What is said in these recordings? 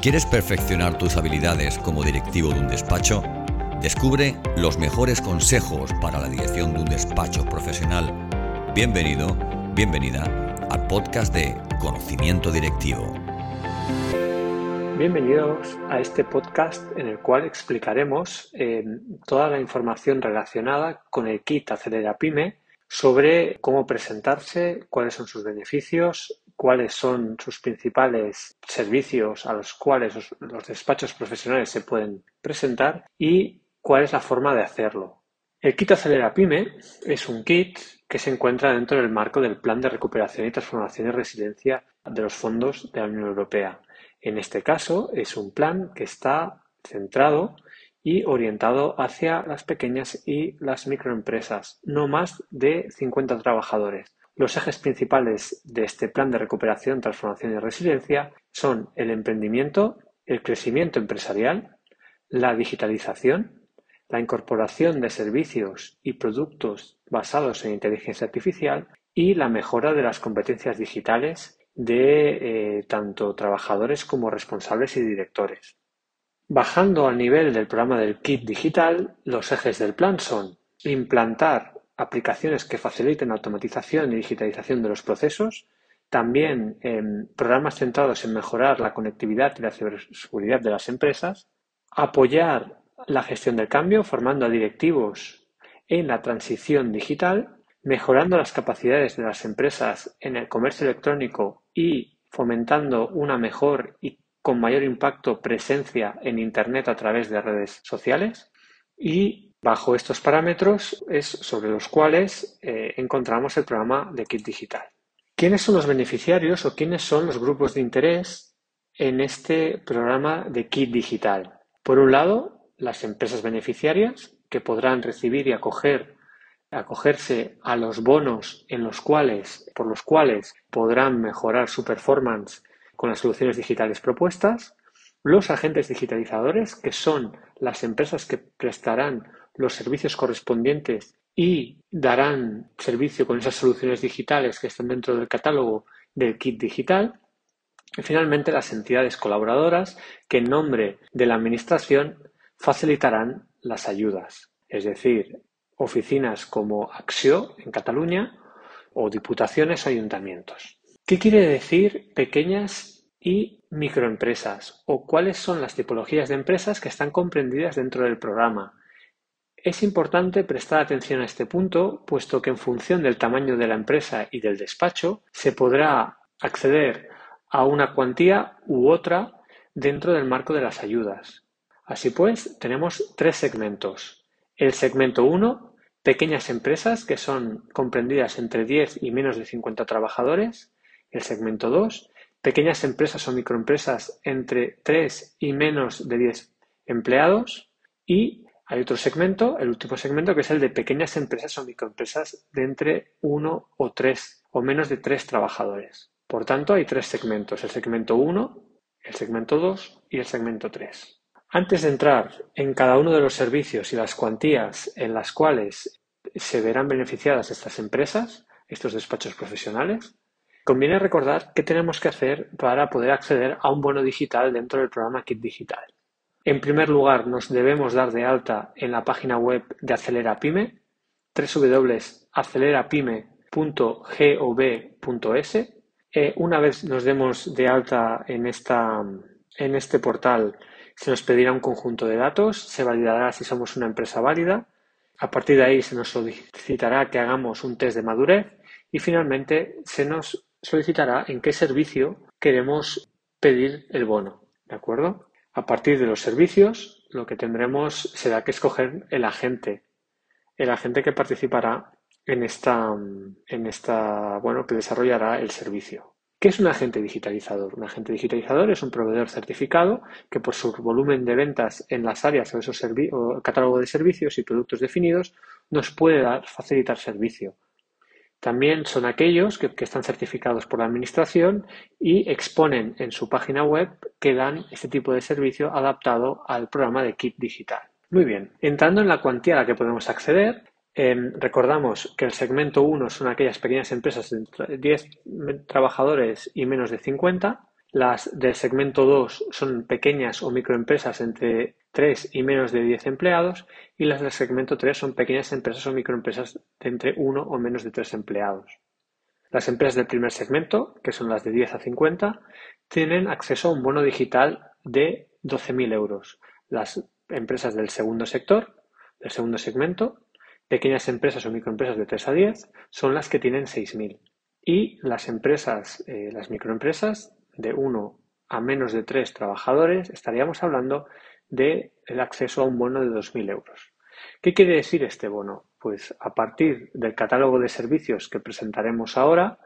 ¿Quieres perfeccionar tus habilidades como directivo de un despacho? Descubre los mejores consejos para la dirección de un despacho profesional. Bienvenido, bienvenida al podcast de Conocimiento Directivo. Bienvenidos a este podcast en el cual explicaremos eh, toda la información relacionada con el kit Acelera Pyme sobre cómo presentarse, cuáles son sus beneficios, cuáles son sus principales servicios a los cuales los, despachos profesionales se pueden presentar y cuál es la forma de hacerlo. El kit Acelera Pyme es un kit que se encuentra dentro del marco del Plan de Recuperación y Transformación y Resiliencia de los fondos de la Unión Europea. En este caso, es un plan que está centrado y orientado hacia las pequeñas y las microempresas, no más de 50 trabajadores. Los ejes principales de este plan de recuperación, transformación y resiliencia son el emprendimiento, el crecimiento empresarial, la digitalización, la incorporación de servicios y productos basados en inteligencia artificial y la mejora de las competencias digitales de eh, tanto trabajadores como responsables y directores. Bajando al nivel del programa del kit digital, los ejes del plan son implantar aplicaciones que faciliten la automatización y digitalización de los procesos, también programas centrados en mejorar la conectividad y la ciberseguridad de las empresas, apoyar la gestión del cambio formando a directivos en la transición digital, mejorando las capacidades de las empresas en el comercio electrónico y fomentando una mejor y con mayor impacto presencia en Internet a través de redes sociales y Bajo estos parámetros es sobre los cuales eh, encontramos el programa de Kit Digital. ¿Quiénes son los beneficiarios o quiénes son los grupos de interés en este programa de Kit Digital? Por un lado, las empresas beneficiarias que podrán recibir y acoger acogerse a los bonos en los cuales, por los cuales podrán mejorar su performance con las soluciones digitales propuestas, los agentes digitalizadores, que son las empresas que prestarán los servicios correspondientes y darán servicio con esas soluciones digitales que están dentro del catálogo del kit digital. Y finalmente las entidades colaboradoras que en nombre de la Administración facilitarán las ayudas, es decir, oficinas como Axio en Cataluña o diputaciones o ayuntamientos. ¿Qué quiere decir pequeñas y microempresas o cuáles son las tipologías de empresas que están comprendidas dentro del programa? Es importante prestar atención a este punto, puesto que en función del tamaño de la empresa y del despacho se podrá acceder a una cuantía u otra dentro del marco de las ayudas. Así pues, tenemos tres segmentos. El segmento 1, pequeñas empresas que son comprendidas entre 10 y menos de 50 trabajadores. El segmento 2, pequeñas empresas o microempresas entre 3 y menos de 10 empleados. Y hay otro segmento, el último segmento, que es el de pequeñas empresas o microempresas de entre uno o tres o menos de tres trabajadores. Por tanto, hay tres segmentos, el segmento 1, el segmento 2 y el segmento 3. Antes de entrar en cada uno de los servicios y las cuantías en las cuales se verán beneficiadas estas empresas, estos despachos profesionales, conviene recordar qué tenemos que hacer para poder acceder a un bono digital dentro del programa Kit Digital. En primer lugar, nos debemos dar de alta en la página web de Acelera Pyme, www.acelerapyme.gov.es. Eh, una vez nos demos de alta en, esta, en este portal, se nos pedirá un conjunto de datos, se validará si somos una empresa válida, a partir de ahí se nos solicitará que hagamos un test de madurez y finalmente se nos solicitará en qué servicio queremos pedir el bono. ¿De acuerdo? A partir de los servicios, lo que tendremos será que escoger el agente, el agente que participará en esta, en esta, bueno, que desarrollará el servicio. ¿Qué es un agente digitalizador? Un agente digitalizador es un proveedor certificado que por su volumen de ventas en las áreas o, esos o catálogo de servicios y productos definidos nos puede dar, facilitar servicio. También son aquellos que, están certificados por la Administración y exponen en su página web que dan este tipo de servicio adaptado al programa de Kit Digital. Muy bien, entrando en la cuantía a la que podemos acceder, em, recordamos que el segmento 1 son aquellas pequeñas empresas de 10 trabajadores y menos de 50. Las del segmento 2 son pequeñas o microempresas entre 3 y menos de 10 empleados y las del segmento 3 son pequeñas empresas o microempresas de entre 1 o menos de 3 empleados. Las empresas del primer segmento, que son las de 10 a 50, tienen acceso a un bono digital de 12.000 euros. Las empresas del segundo sector, del segundo segmento, pequeñas empresas o microempresas de 3 a 10, son las que tienen 6.000. Y las empresas, eh, las microempresas de 1 a menos de 3 trabajadores, estaríamos hablando del acceso a un bono de 2.000 euros. ¿Qué quiere decir este bono? Pues a partir del catálogo de servicios que presentaremos ahora,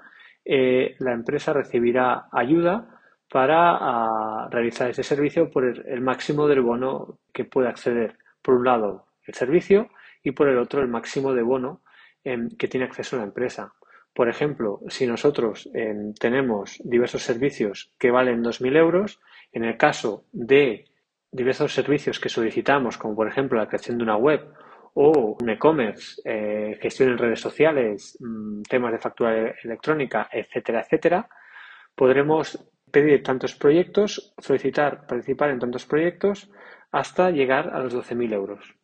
eh, la empresa recibirá ayuda para realizar ese servicio por el, máximo del bono que puede acceder. Por un lado, el servicio y por el otro, el máximo de bono que tiene acceso la empresa. Por ejemplo, si nosotros em, tenemos diversos servicios que valen 2.000 euros, en el caso de diversos servicios que solicitamos, como por ejemplo la creación de una web o un e-commerce, eh, gestión en redes sociales, mm, temas de factura electrónica, etcétera, etcétera, podremos pedir tantos proyectos, solicitar participar en tantos proyectos hasta llegar a los 12.000 euros.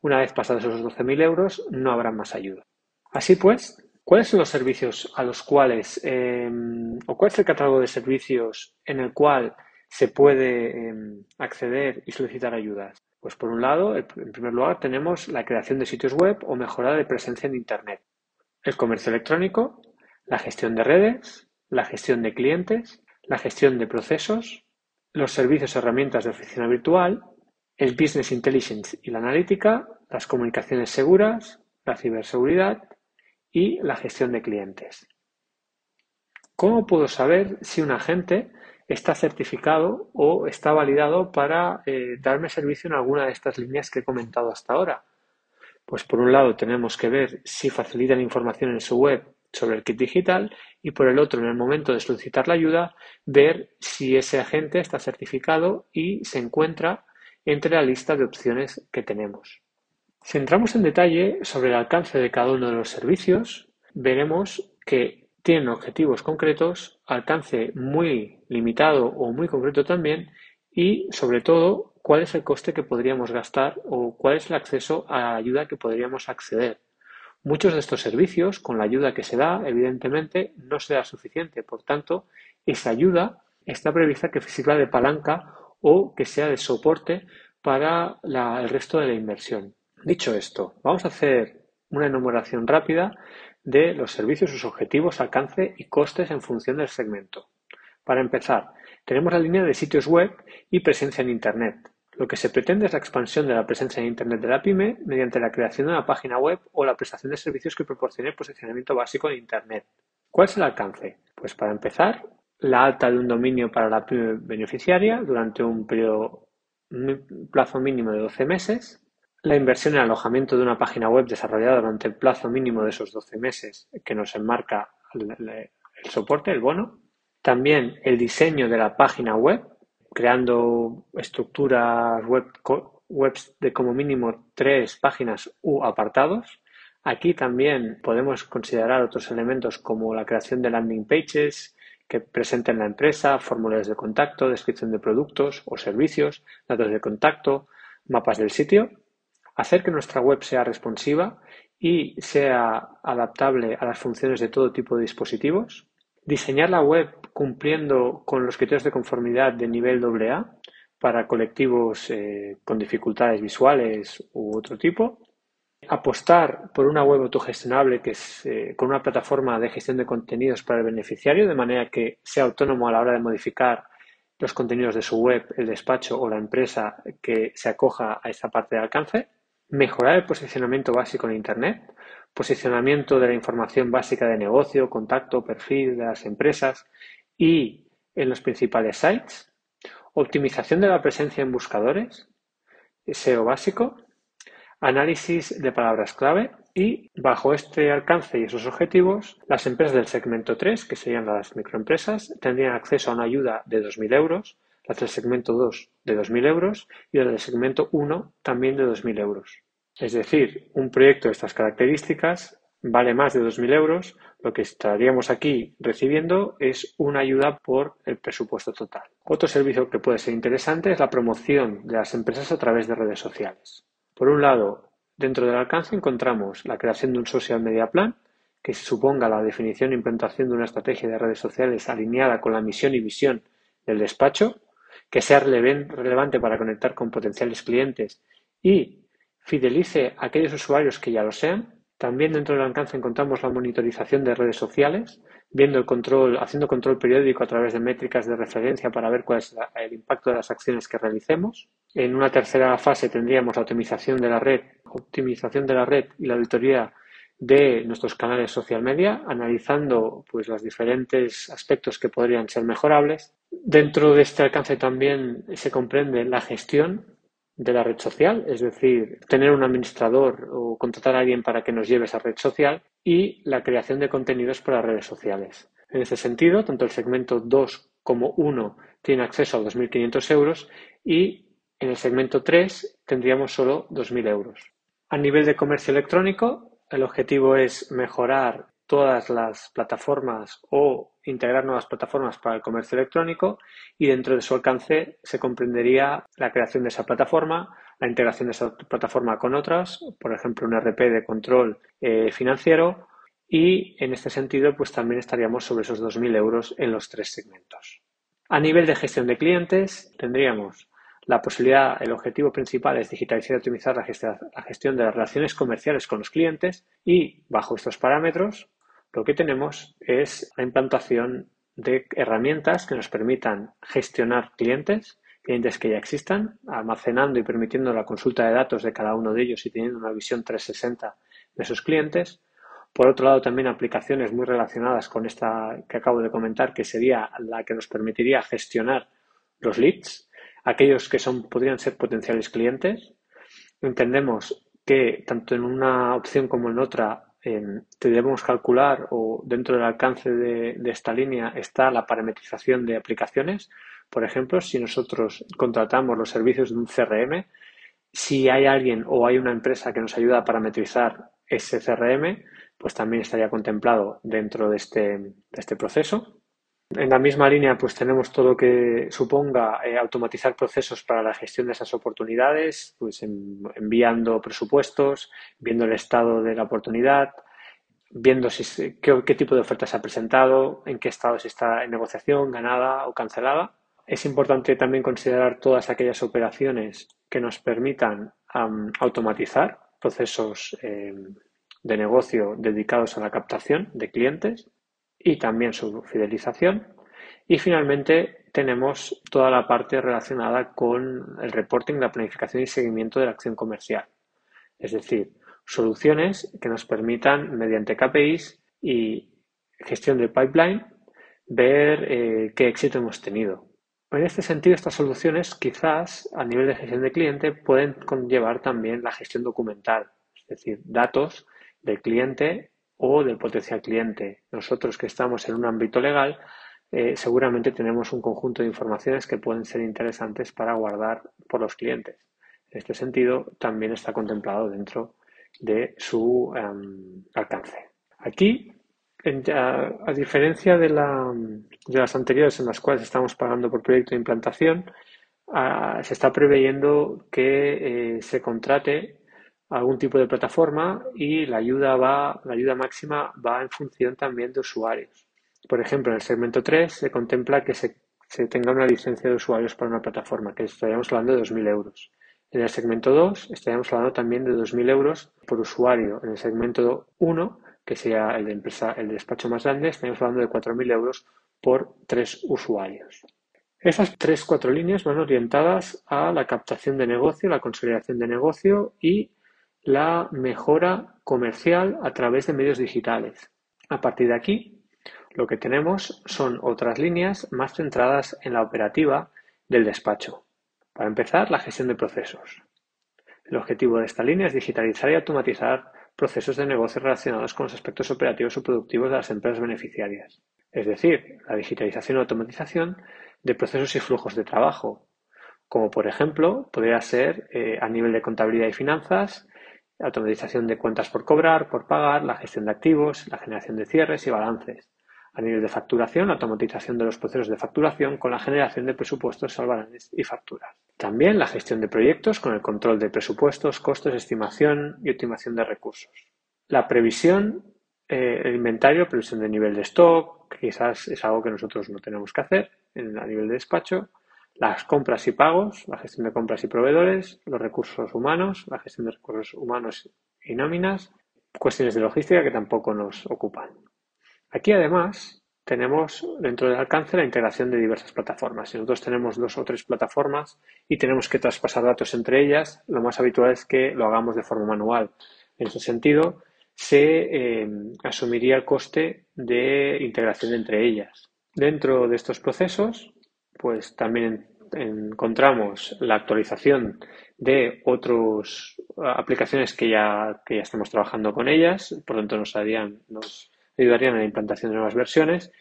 Una vez pasados esos 12.000 euros, no habrá más ayuda. Así pues, ¿cuáles son los servicios a los cuales, em, o cuál es el catálogo de servicios en el cual se puede em, acceder y solicitar ayudas? Pues por un lado, en primer lugar, tenemos la creación de sitios web o mejora de presencia en Internet, el comercio electrónico, la gestión de redes, la gestión de clientes, la gestión de procesos, los servicios y herramientas de oficina virtual, el Business Intelligence y la analítica, las comunicaciones seguras, la ciberseguridad y la gestión de clientes. ¿Cómo puedo saber si un agente está certificado o está validado para eh, darme servicio en alguna de estas líneas que he comentado hasta ahora? Pues por un lado tenemos que ver si facilitan información en su web sobre el kit digital y por el otro, en el momento de solicitar la ayuda, ver si ese agente está certificado y se encuentra entre la lista de opciones que tenemos. Si entramos en detalle sobre el alcance de cada uno de los servicios, veremos que tienen objetivos concretos, alcance muy limitado o muy concreto también y, sobre todo, cuál es el coste que podríamos gastar o cuál es el acceso a la ayuda que podríamos acceder. Muchos de estos servicios, con la ayuda que se da, evidentemente no será suficiente. Por tanto, esa ayuda está prevista que sirva de palanca o que sea de soporte para el resto de la inversión. Dicho esto, vamos a hacer una enumeración rápida de los servicios, sus objetivos, alcance y costes en función del segmento. Para empezar, tenemos la línea de sitios web y presencia en Internet. Lo que se pretende es la expansión de la presencia en Internet de la pyme mediante la creación de una página web o la prestación de servicios que proporcione posicionamiento básico en Internet. ¿Cuál es el alcance? Pues para empezar, la alta de un dominio para la pyme beneficiaria durante un periodo, plazo mínimo de 12 meses, la inversión en alojamiento de una página web desarrollada durante el plazo mínimo de esos 12 meses que nos enmarca el, soporte, el bono. También el diseño de la página web, creando estructuras web, webs de como mínimo tres páginas u apartados. Aquí también podemos considerar otros elementos como la creación de landing pages que presenten la empresa, formularios de contacto, descripción de productos o servicios, datos de contacto, mapas del sitio hacer que nuestra web sea responsiva y sea adaptable a las funciones de todo tipo de dispositivos, diseñar la web cumpliendo con los criterios de conformidad de nivel AA para colectivos eh, con dificultades visuales u otro tipo, apostar por una web autogestionable que es, eh, con una plataforma de gestión de contenidos para el beneficiario, de manera que sea autónomo a la hora de modificar los contenidos de su web, el despacho o la empresa que se acoja a esta parte de alcance, Mejorar el posicionamiento básico en Internet, posicionamiento de la información básica de negocio, contacto, perfil de las empresas y en los principales sites, optimización de la presencia en buscadores, SEO básico, análisis de palabras clave y bajo este alcance y esos objetivos, las empresas del segmento 3, que serían las microempresas, tendrían acceso a una ayuda de 2.000 euros las del segmento 2 de 2.000 euros y las del segmento 1 también de 2.000 euros. Es decir, un proyecto de estas características vale más de 2.000 euros lo que estaríamos aquí recibiendo es una ayuda por el presupuesto total. Otro servicio que puede ser interesante es la promoción de las empresas a través de redes sociales. Por un lado, dentro del alcance encontramos la creación de un social media plan que suponga la definición e implantación de una estrategia de redes sociales alineada con la misión y visión del despacho, que sea relevante para conectar con potenciales clientes y fidelice a aquellos usuarios que ya lo sean, también dentro del alcance encontramos la monitorización de redes sociales, viendo el control, haciendo control periódico a través de métricas de referencia para ver cuál es el impacto de las acciones que realicemos. En una tercera fase tendríamos la optimización de la red, optimización de la red y la auditoría de nuestros canales social media, analizando pues los diferentes aspectos que podrían ser mejorables. Dentro de este alcance también se comprende la gestión de la red social, es decir, tener un administrador o contratar a alguien para que nos lleve esa red social y la creación de contenidos para redes sociales. En este sentido, tanto el segmento 2 como 1 tiene acceso a 2.500 euros y en el segmento 3 tendríamos solo 2.000 euros. A nivel de comercio electrónico, el objetivo es mejorar todas las plataformas o integrar nuevas plataformas para el comercio electrónico y dentro de su alcance se comprendería la creación de esa plataforma, la integración de esa plataforma con otras, por ejemplo un RP de control eh, financiero y en este sentido pues también estaríamos sobre esos 2.000 euros en los tres segmentos. A nivel de gestión de clientes tendríamos la posibilidad, el objetivo principal es digitalizar y optimizar la gestión de las relaciones comerciales con los clientes y bajo estos parámetros lo que tenemos es la implantación de herramientas que nos permitan gestionar clientes, clientes que ya existan, almacenando y permitiendo la consulta de datos de cada uno de ellos y teniendo una visión 360 de esos clientes. Por otro lado, también aplicaciones muy relacionadas con esta que acabo de comentar, que sería la que nos permitiría gestionar los leads, aquellos que son, podrían ser potenciales clientes. Entendemos que tanto en una opción como en otra debemos calcular o dentro del alcance de, esta línea está la parametrización de aplicaciones. Por ejemplo, si nosotros contratamos los servicios de un CRM, si hay alguien o hay una empresa que nos ayuda a parametrizar ese CRM, pues también estaría contemplado dentro de este, de este proceso. En la misma línea, pues tenemos todo lo que suponga eh, automatizar procesos para la gestión de esas oportunidades, pues enviando presupuestos, viendo el estado de la oportunidad, viendo si, qué, qué, tipo de oferta se ha presentado, en qué estado se está en negociación, ganada o cancelada. Es importante también considerar todas aquellas operaciones que nos permitan automatizar procesos eh, de negocio dedicados a la captación de clientes y también su fidelización. Y finalmente tenemos toda la parte relacionada con el reporting, la planificación y seguimiento de la acción comercial. Es decir, soluciones que nos permitan, mediante KPIs y gestión del pipeline, ver eh, qué éxito hemos tenido. En este sentido, estas soluciones quizás a nivel de gestión de cliente pueden conllevar también la gestión documental, es decir, datos del cliente o del potencial cliente. Nosotros que estamos en un ámbito legal, eh, seguramente tenemos un conjunto de informaciones que pueden ser interesantes para guardar por los clientes. En este sentido, también está contemplado dentro de su em, alcance. Aquí, a, diferencia de, las anteriores en las cuales estamos pagando por proyecto de implantación, ah, se está preveyendo que eh, se contrate algún tipo de plataforma y la ayuda va, la ayuda máxima va en función también de usuarios. Por ejemplo, en el segmento 3 se contempla que se, tenga una licencia de usuarios para una plataforma, que estaríamos hablando de 2.000 euros. En el segmento 2 estaríamos hablando también de 2.000 euros por usuario. En el segmento 1, que sea el de empresa, el despacho más grande, estaríamos hablando de 4.000 euros por tres usuarios. Esas tres, cuatro líneas van orientadas a la captación de negocio, la consolidación de negocio y la mejora comercial a través de medios digitales. A partir de aquí, lo que tenemos son otras líneas más centradas en la operativa del despacho. Para empezar, la gestión de procesos. El objetivo de esta línea es digitalizar y automatizar procesos de negocio relacionados con los aspectos operativos o productivos de las empresas beneficiarias. Es decir, la digitalización y automatización de procesos y flujos de trabajo, como por ejemplo podría ser eh, a nivel de contabilidad y finanzas, automatización de cuentas por cobrar, por pagar, la gestión de activos, la generación de cierres y balances. A nivel de facturación, automatización de los procesos de facturación con la generación de presupuestos, salvarandes y facturas. También la gestión de proyectos con el control de presupuestos, costos, estimación y optimización de recursos. La previsión, eh, el inventario, previsión de nivel de stock, quizás es algo que nosotros no tenemos que hacer a nivel de despacho. Las compras y pagos, la gestión de compras y proveedores, los recursos humanos, la gestión de recursos humanos y nóminas, cuestiones de logística que tampoco nos ocupan. Aquí además tenemos dentro del alcance la integración de diversas plataformas. Si nosotros tenemos dos o tres plataformas y tenemos que traspasar datos entre ellas, lo más habitual es que lo hagamos de forma manual. En ese sentido, se eh, asumiría el coste de integración entre ellas. Dentro de estos procesos, pues también encontramos la actualización de otras aplicaciones que ya, que ya estamos trabajando con ellas, por lo tanto nos ayudarían en la implantación de nuevas versiones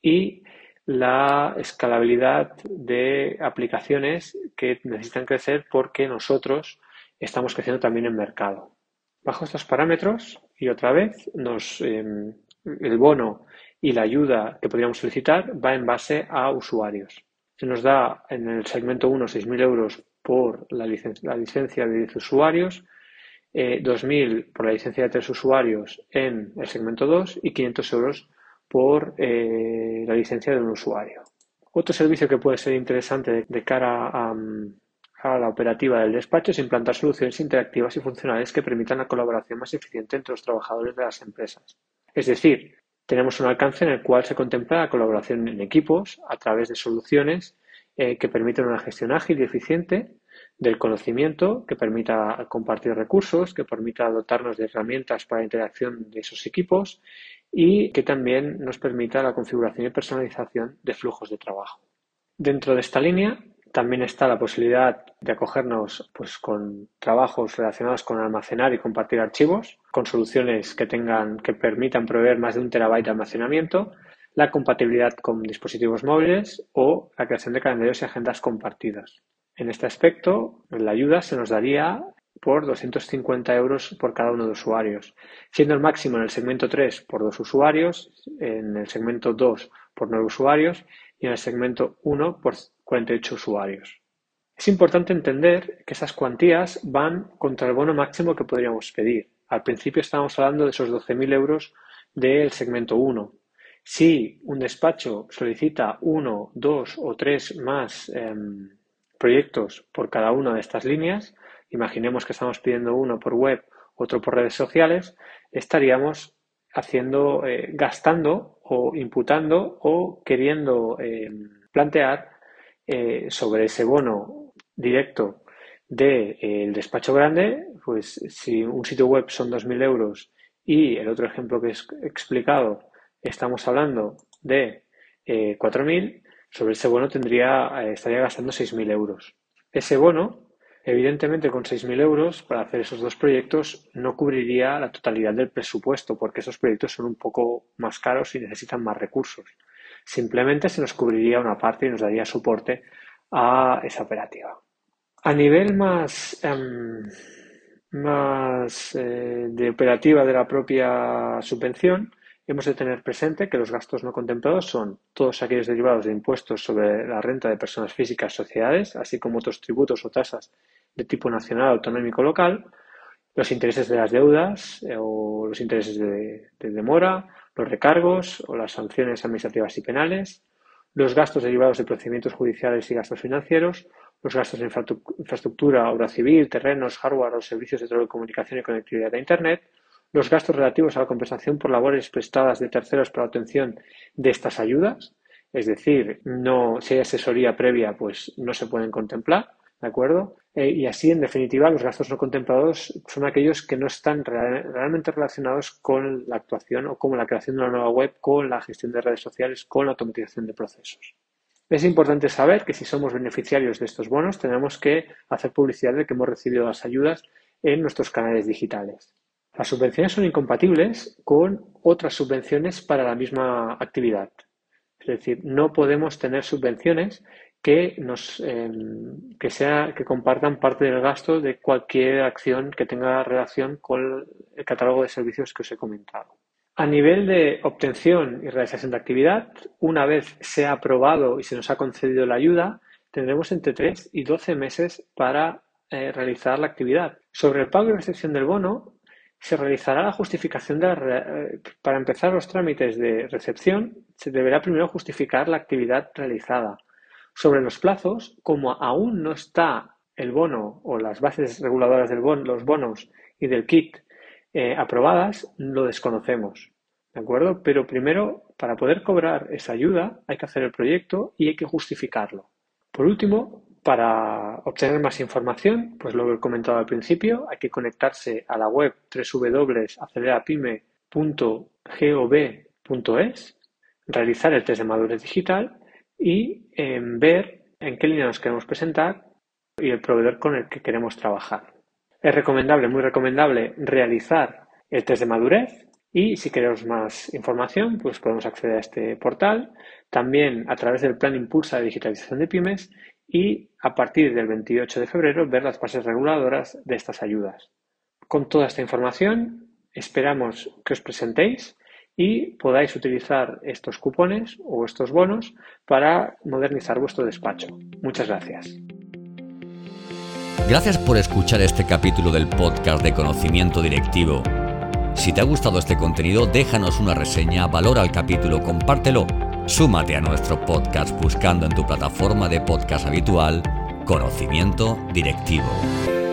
y la escalabilidad de aplicaciones que necesitan crecer porque nosotros estamos creciendo también en mercado. Bajo estos parámetros, y otra vez, nos, em, el bono y la ayuda que podríamos solicitar va en base a usuarios. Se nos da en el segmento 1 6.000 euros por la licencia, la licencia de 10 usuarios, 2.000 eh, por la licencia de 3 usuarios en el segmento 2 y 500 euros por eh, la licencia de un usuario. Otro servicio que puede ser interesante de, cara a, la operativa del despacho es implantar soluciones interactivas y funcionales que permitan la colaboración más eficiente entre los trabajadores de las empresas. Es decir, tenemos un alcance en el cual se contempla la colaboración en equipos a través de soluciones eh, que permiten una gestión ágil y eficiente del conocimiento, que permita compartir recursos, que permita dotarnos de herramientas para la interacción de esos equipos y que también nos permita la configuración y personalización de flujos de trabajo. Dentro de esta línea también está la posibilidad de acogernos pues, con trabajos relacionados con almacenar y compartir archivos, con soluciones que tengan, que permitan proveer más de un terabyte de almacenamiento, la compatibilidad con dispositivos móviles o la creación de calendarios y agendas compartidas. En este aspecto, la ayuda se nos daría por 250 euros por cada uno de usuarios, siendo el máximo en el segmento 3 por dos usuarios, en el segmento 2 por nueve usuarios y en el segmento 1 por 48 usuarios. Es importante entender que esas cuantías van contra el bono máximo que podríamos pedir. Al principio estábamos hablando de esos 12.000 euros del segmento 1. Si un despacho solicita uno, dos o tres más em, proyectos por cada una de estas líneas, imaginemos que estamos pidiendo uno por web, otro por redes sociales, estaríamos haciendo, eh, gastando o imputando o queriendo eh, plantear eh, sobre ese bono directo del despacho grande, pues si un sitio web son 2.000 euros y el otro ejemplo que he explicado estamos hablando de 4.000, sobre ese bono tendría, eh, estaría gastando 6.000 euros. Ese bono, evidentemente con 6.000 euros para hacer esos dos proyectos no cubriría la totalidad del presupuesto porque esos proyectos son un poco más caros y necesitan más recursos. Simplemente se nos cubriría una parte y nos daría soporte a esa operativa. A nivel más, em, más eh, de operativa de la propia subvención, Hemos de tener presente que los gastos no contemplados son todos aquellos derivados de impuestos sobre la renta de personas físicas, sociedades, así como otros tributos o tasas de tipo nacional, autonómico, local, los intereses de las deudas eh, o los intereses de, demora, los recargos o las sanciones administrativas y penales, los gastos derivados de procedimientos judiciales y gastos financieros, los gastos de infraestructura, obra civil, terrenos, hardware o servicios de telecomunicación y conectividad de Internet, los gastos relativos a la compensación por labores prestadas de terceros para la obtención de estas ayudas, es decir, no, si hay asesoría previa, pues no se pueden contemplar, ¿de acuerdo? Eh, y así, en definitiva, los gastos no contemplados son aquellos que no están realmente relacionados con la actuación o con la creación de una nueva web, con la gestión de redes sociales, con la automatización de procesos. Es importante saber que si somos beneficiarios de estos bonos, tenemos que hacer publicidad de que hemos recibido las ayudas en nuestros canales digitales. Las subvenciones son incompatibles con otras subvenciones para la misma actividad. Es decir, no podemos tener subvenciones que nos em, que sea que compartan parte del gasto de cualquier acción que tenga relación con el catálogo de servicios que os he comentado. A nivel de obtención y realización de actividad, una vez sea aprobado y se nos ha concedido la ayuda, tendremos entre 3 y 12 meses para eh, realizar la actividad. Sobre el pago y recepción del bono, se realizará la justificación de eh, para empezar los trámites de recepción, se deberá primero justificar la actividad realizada. Sobre los plazos, como aún no está el bono o las bases reguladoras del bono, los bonos y del kit eh, aprobadas, lo desconocemos. ¿De acuerdo? Pero primero, para poder cobrar esa ayuda, hay que hacer el proyecto y hay que justificarlo. Por último, para obtener más información, pues lo que he comentado al principio, hay que conectarse a la web www.acelerapyme.gov.es, realizar el test de madurez digital y em, ver en qué línea nos queremos presentar y el proveedor con el que queremos trabajar. Es recomendable, muy recomendable, realizar el test de madurez y si queremos más información, pues podemos acceder a este portal, también a través del Plan Impulsa de Digitalización de Pymes y a partir del 28 de febrero ver las bases reguladoras de estas ayudas. Con toda esta información, esperamos que os presentéis y podáis utilizar estos cupones o estos bonos para modernizar vuestro despacho. Muchas gracias. Gracias por escuchar este capítulo del podcast de conocimiento directivo. Si te ha gustado este contenido, déjanos una reseña, valora el capítulo, compártelo. Súmate a nuestro podcast buscando en tu plataforma de podcast habitual Conocimiento Directivo.